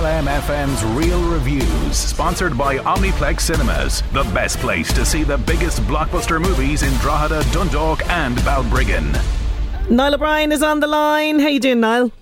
LMFM's Real Reviews, sponsored by Omniplex Cinemas, the best place to see the biggest blockbuster movies in Drogheda, Dundalk, and Balbriggan. Niall O'Brien is on the line. How you doing, Niall?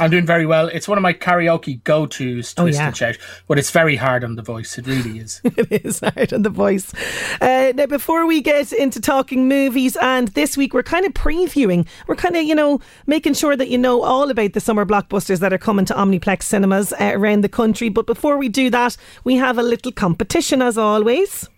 I'm doing very well. It's one of my karaoke go-tos, Oh, twist yeah. and shout, but it's very hard on the voice. It really is. it is hard on the voice. Uh, now, before we get into talking movies, and this week we're kind of previewing, we're kind of, you know, making sure that you know all about the summer blockbusters that are coming to Omniplex cinemas uh, around the country. But before we do that, we have a little competition as always.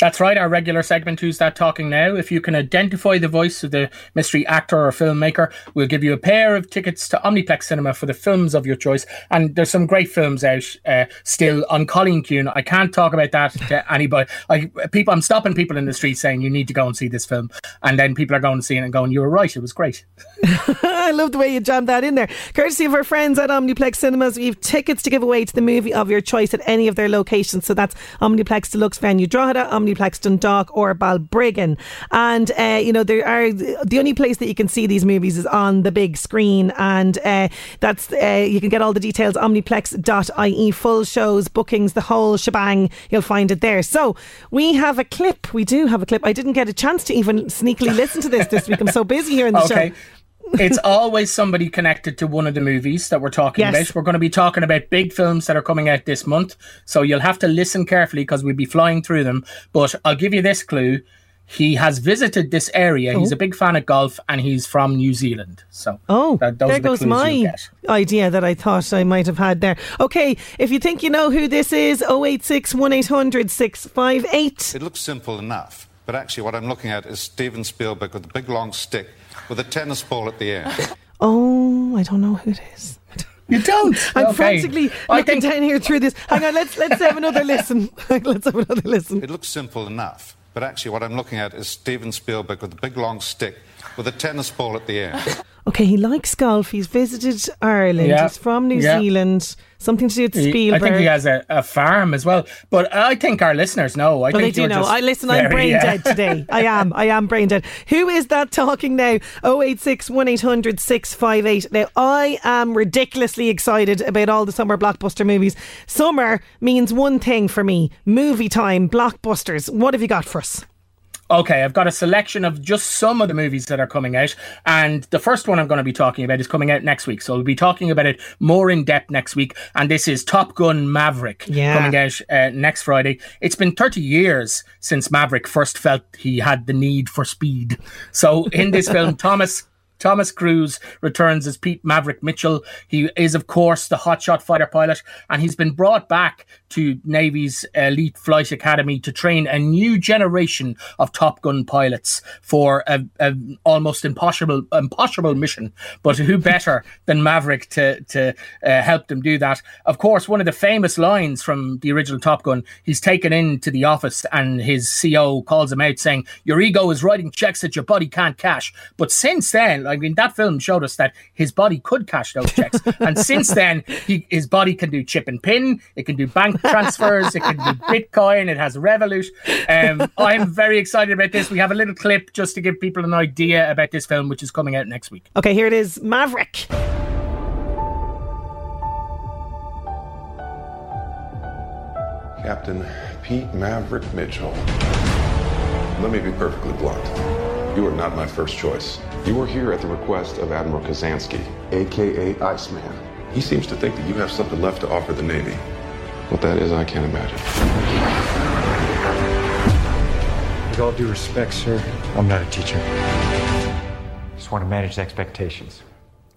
That's right, our regular segment, Who's That Talking Now? If you can identify the voice of the mystery actor or filmmaker, we'll give you a pair of tickets to Omniplex Cinema for the films of your choice. And there's some great films out uh, still An Cailín Ciúin. I can't talk about that to anybody. I, people, I'm stopping people in the street saying, you need to go and see this film. And then people are going to see it and going, you were right, it was great. I love the way you jammed that in there. Courtesy of our friends at Omniplex Cinemas, we have tickets to give away to the movie of your choice at any of their locations. So that's Omniplex Deluxe Venue Drogheda, Omniplex Dundalk, or Balbriggan. And, uh, you know, there are the only place that you can see these movies is on the big screen. And uh, that's, uh, you can get all the details, omniplex.ie, full shows, bookings, the whole shebang. You'll find it there. So we have a clip. We do have a clip. I didn't get a chance to even sneakily listen to this this week. I'm so busy here in the Okay. show. It's always somebody connected to one of the movies that we're talking Yes. about. We're going to be talking about big films that are coming out this month. So you'll have to listen carefully because we'll be flying through them. But I'll give you this clue. He has visited this area. He's oh. a big fan of golf and he's from New Zealand. So Oh, that- those there the goes my idea that I thought I might have had there. Okay, if you think you know who this is, 086 1800 658. It looks simple enough, but actually, what I'm looking at is Steven Spielberg with a big long stick with a tennis ball at the end. Oh, I don't know who it is. You don't. I'm Okay. frantically I looking think- down here through this. Hang on, let's let's have another listen. let's have another listen. It looks simple enough, but actually, what I'm looking at is Steven Spielberg with a big long stick with a tennis ball at the end. Okay, he likes golf. He's visited Ireland. Yeah. He's from New Yeah. Zealand. Something to do with Spielberg. I think he has a, a farm as well. But I think our listeners know. I Well, they do know. I listen. I'm brain uh, dead today. I am. I am brain dead. Who is that talking now? 086 1800 658. Now, I am ridiculously excited about all the summer blockbuster movies. Summer means one thing for me: movie time, blockbusters. What have you got for us? Okay, I've got a selection of just some of the movies that are coming out. And the first one I'm going to be talking about is coming out next week. So we'll be talking about it more in depth next week. And this is Top Gun Maverick Yeah. coming out uh, next Friday. It's been 30 years since Maverick first felt he had the need for speed. So in this film, Thomas. Thomas Cruise returns as Pete Maverick Mitchell. He is, of course, the hotshot fighter pilot, and he's been brought back to Navy's Elite Flight Academy to train a new generation of Top Gun pilots for a, a almost impossible impossible mission. But who better than Maverick to to uh, help them do that? Of course, one of the famous lines from the original Top Gun. He's taken into the office, and his CO calls him out, saying, "Your ego is writing checks that your body can't cash." But since then, I mean, that film showed us that his body could cash those checks, and since then, he, his body can do chip and pin. It can do bank transfers. it can do Bitcoin. It has Revolut. Um, I'm very excited about this. We have a little clip just to give people an idea about this film, which is coming out next week. Okay, here it is Maverick. Captain Pete Maverick Mitchell. Let me be perfectly blunt. You are not my first choice. You are here at the request of Admiral Kazansky, aka Iceman. He seems to think that you have something left to offer the Navy. What that is, I can't imagine. With all due respect, sir, I'm not a teacher. Just want to manage expectations.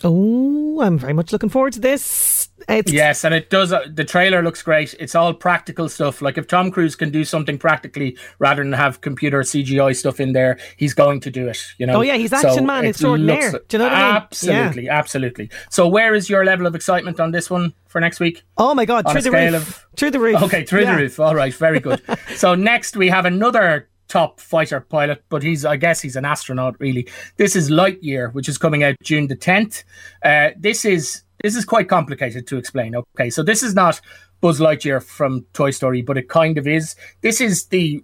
Oh, I'm very much looking forward to this. It's, Yes, and it does. Uh, the trailer looks great. It's all practical stuff. Like if Tom Cruise can do something practically rather than have computer CGI stuff in there, he's going to do it. You know. Oh, yeah, he's action man it extraordinaire. looks- Do you know what I mean? Absolutely, absolutely. So, where is your level of excitement on this one for next week? Oh my God, On through the roof. of- through the roof. Okay, through Yeah. the roof. All right, very good. so next we have another top fighter pilot, but he's I guess he's an astronaut really. This is Lightyear, which is coming out June the tenth. Uh, this is this is quite complicated to explain. Okay, so this is not Buzz Lightyear from Toy Story, but it kind of is. This is the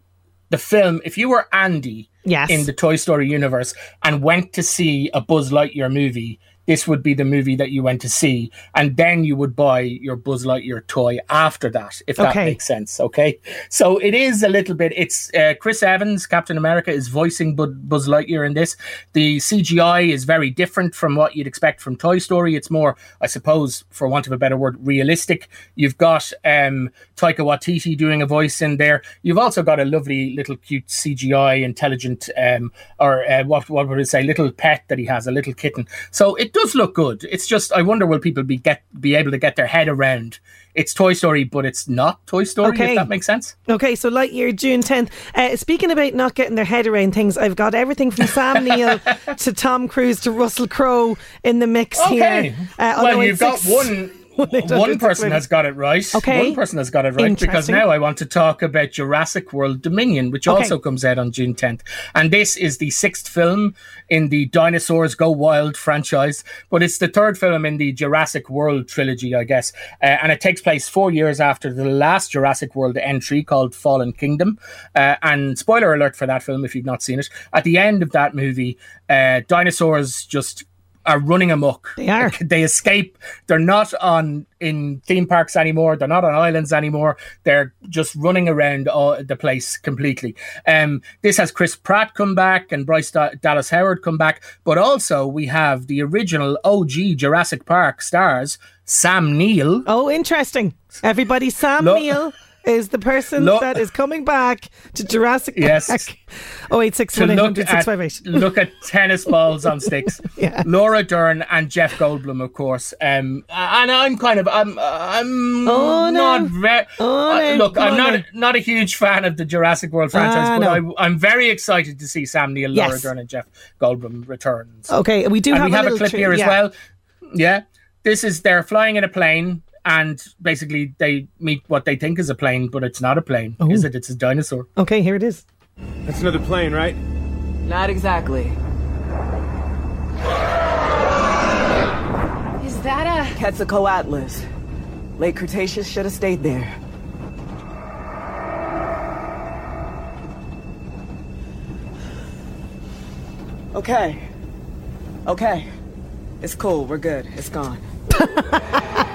the film. If you were Andy Yes. in the Toy Story universe and went to see a Buzz Lightyear movie, this would be the movie that you went to see, and then you would buy your Buzz Lightyear toy after that, if that Okay. makes sense. Okay, so it is a little bit. It's uh, Chris Evans, Captain America, is voicing Buzz Lightyear in this. The CGI is very different from what you'd expect from Toy Story. It's more, I suppose, for want of a better word, realistic. You've got um, Taika Waititi doing a voice in there. You've also got a lovely little cute CGI intelligent, um, or uh, what what would it say, little pet that he has, a little kitten. So it does look good. It's just I wonder will people be get be able to get their head around. It's Toy Story, but it's not Toy Story. Okay. If that makes sense. Okay, so Lightyear, June 10th. Uh, speaking about not getting their head around things, I've got everything from Sam Neill to Tom Cruise to Russell Crowe in the mix Okay. here. Uh, well, you've got six- one. One person has got it right. Okay. One person has got it right because now I want to talk about Jurassic World Dominion, which Okay. also comes out on June 10th. And this is the sixth film in the Dinosaurs Go Wild franchise, but it's the third film in the Jurassic World trilogy, I guess. Uh, and it takes place four years after the last Jurassic World entry called Fallen Kingdom. Uh, and spoiler alert for that film if you've not seen it. At the end of that movie, uh, dinosaurs just are running amok. They are. They escape. They're not on in theme parks anymore. They're not on islands anymore. They're just running around all the place completely. Um, this has Chris Pratt come back and Bryce Da- Dallas Howard come back, but also we have the original OG Jurassic Park stars Sam Neill. Oh, interesting. Everybody, Sam Look- Neill is the person Look- that is coming back to Jurassic Yes. Park. Oh, eight six one eight look at look at tennis balls on sticks. Yeah. Laura Dern and Jeff Goldblum, of course. Um, and I'm kind of I'm I'm Oh, no. not very Oh, no. look. Come I'm not now. not a huge fan of the Jurassic World franchise, Ah, but no. I, I'm very excited to see Sam Neill, Laura Yes. Dern, and Jeff Goldblum returns. Okay, we do and have, we have a, clip tri- here as yeah. well. Yeah, this is they're flying in a plane. And basically, they meet what they think is a plane, but it's not a plane, Oh. is it? It's a dinosaur. Okay, here it is. That's another plane, right? Not exactly. Is that a. Quetzalcoatlus. Late Cretaceous should have stayed there. Okay. Okay. It's cool. We're good. It's gone.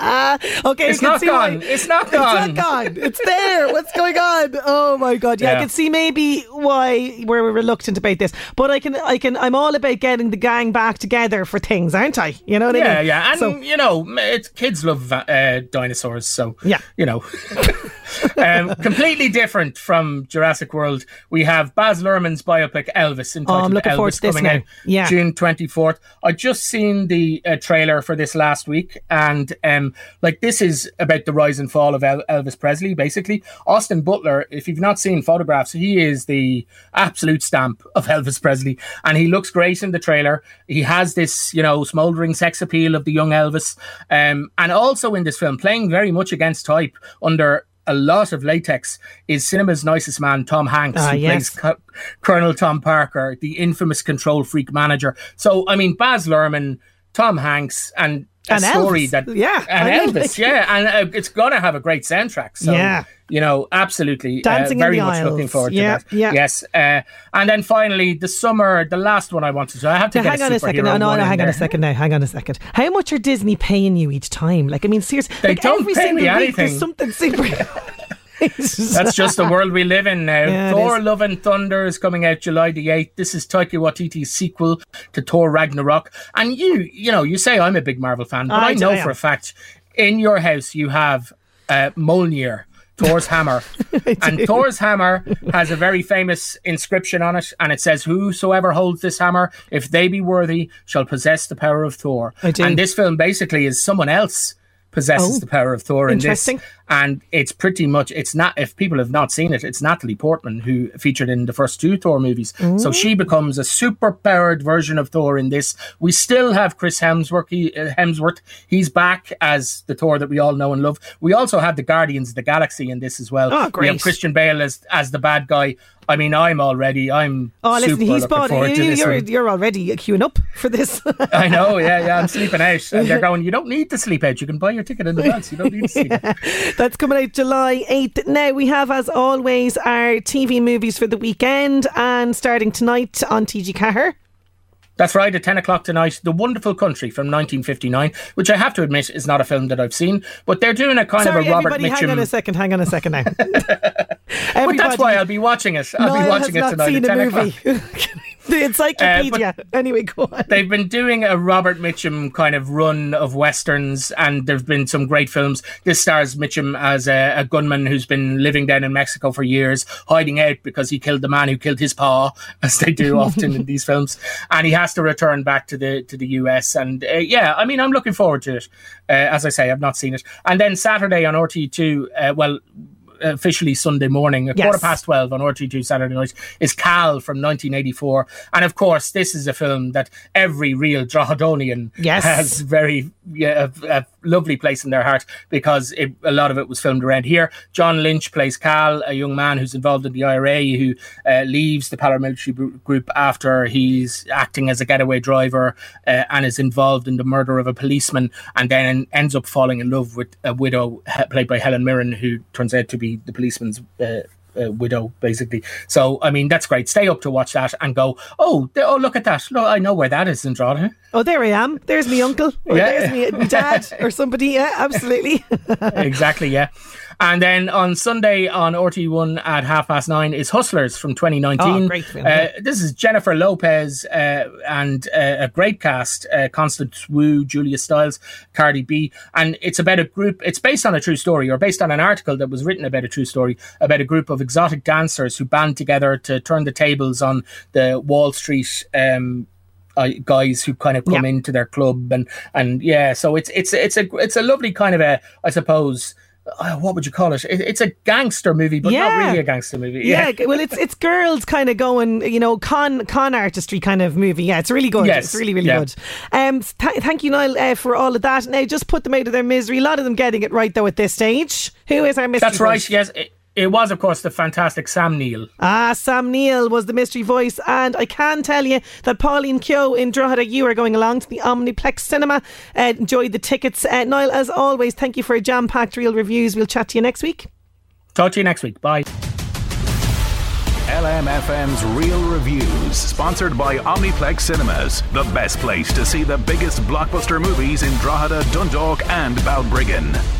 Okay, It's not why- gone. It's not It's gone. not gone. It's there. What's going on? Oh my god! Yeah, I can see maybe why we're reluctant about this, but I can, I can, I'm all about getting the gang back together for things, aren't I? You know what I Yeah, mean? yeah, yeah. and So- you know, it's, kids love uh, dinosaurs, so Yeah. you know, um, completely different from Jurassic World. We have Baz Luhrmann's biopic Elvis entitled Oh, I'm looking Elvis forward to this coming now. out Yeah. June twenty fourth. I just seen the uh, trailer for this last week, and um, like this is about the rise and fall of El- Elvis Presley. Basically, Austin Butler. If you've not seen photographs, he is the absolute stamp of Elvis Presley, and he looks great in the trailer. He has this, you know, smouldering sex appeal of the young Elvis, um, and also in this film, playing very much against type under. A lot of latex is cinema's nicest man, Tom Hanks, Ah, who yes. plays Co- Colonel Tom Parker, the infamous control freak manager. So, I mean, Baz Luhrmann, Tom Hanks, and a And story Elvis. that Yeah, and I mean, Elvis, like- yeah, and uh, it's gonna have a great soundtrack. So, Yeah. you know, absolutely, Dancing uh, in very the much looking forward Yeah, to that. yeah. Yes, uh, and then finally, the summer, the last one I wanted to. I have to Now, hang on a second. No, no, no, hang on there. a second now. Hang on a second. How much are Disney paying you each time? Like, I mean, seriously, They like don't every pay single me week there's something super. That's just the world we live in now. Yeah, Thor. Love and Thunder is coming out July the 8th. This is Taika Waititi's sequel to Thor Ragnarok. And you, you know, you say I'm a big Marvel fan, but I I, know I for a fact in your house you have uh, Mjolnir. Thor's hammer. and Thor's hammer has a very famous inscription on it, and it says, Whosoever holds this hammer, if they be worthy, shall possess the power of Thor. I do. And this film basically is someone else possesses Oh, the power of Thor in this interesting. And it's pretty much it's not if people have not seen it it's natalie portman who featured in the first two thor movies so she becomes a super powered version of thor in this we still have chris hemsworth he, uh, hemsworth he's back as the thor that we all know and love we also have the guardians of the galaxy in this as well Oh, we great. have christian bale as as the bad guy i mean i'm already i'm Oh, listen, he's bought You, you're, you're already queuing up for this. I know, yeah, yeah. I'm sleeping out, and they're going. You don't need to sleep out. You can buy your ticket in advance. You don't need to sleep. out." That's coming out July 8th. Now, we have, as always, our TV movies for the weekend and starting tonight on TG4. That's right, at 10 o'clock tonight, The Wonderful Country from 1959, which I have to admit is not a film that I've seen, but they're doing a kind Sorry, of a Robert Mitchum. hang on a second, hang on a second now. but that's why I'll be watching it. I'll Niall be watching it tonight at a 10 movie. o'clock. the encyclopedia. anyway, go on. They've been doing a Robert Mitchum kind of run of westerns, and there've been some great films. This stars Mitchum as a, a gunman who's been living down in Mexico for years, hiding out because he killed the man who killed his pa, as they do often in these films, and he has to return back to the to the US. And uh, yeah, I mean, I'm looking forward to it. Uh, as I say, I've not seen it. And then Saturday on RTÉ2, uh, well. Officially Sunday morning, a Yes. quarter past 12 on RTÉ2 Saturday night, is Cal from 1984. And of course, this is a film that every real Droghedonian Yes. has very yeah, a, a lovely place in their heart because it, a lot of it was filmed around here. John Lynch plays Cal, a young man who's involved in the IRA who uh, leaves the paramilitary group after he's acting as a getaway driver uh, and is involved in the murder of a policeman and then ends up falling in love with a widow played by Helen Mirren who turns out to be the policeman's uh, uh, widow, basically. So, I mean, that's great. Stay up to watch that and go, oh, oh, look at that. Look, I know where that is in Drogheda. Oh, there I am. There's my uncle. Or Yeah. there's me, my dad or somebody. Yeah, absolutely. exactly, yeah. And then on Sunday on RTÉ1 at half past nine is Hustlers from 2019. Oh, great film, Uh, this is Jennifer Lopez uh, and uh, a great cast uh, Constance Wu, Julia Stiles, Cardi B. And it's about a group, it's based on a true story or based on an article that was written about a true story about a group of exotic dancers who band together to turn the tables on the Wall Street. Um, uh, guys who kind of come Yeah. into their club and and yeah so it's it's it's a it's a lovely kind of a I suppose uh, what would you call it? it it's a gangster movie but Yeah. not really a gangster movie Yeah, well, it's it's girls kind of going, you know, con con artistry kind of movie. Yeah, it's really good. Yes, it's really really yeah. good. Um, th- thank you, Niall, uh, for all of that. Now, just put them out of their misery. A lot of them getting it right though at this stage. Who is our mystery? that's right yes it, it was of course the fantastic Sam Neill Ah, Sam Neill was the mystery voice, and I can tell you that Pauline Kyo in Drogheda, you are going along to the Omniplex Cinema. Uh, enjoyed the tickets. Uh, Niall, as always, thank you for a jam packed real reviews. We'll chat to you next week. talk to you next week bye LMFM's Real Reviews, sponsored by Omniplex Cinemas, the best place to see the biggest blockbuster movies in Drogheda, Dundalk, and Balbriggan.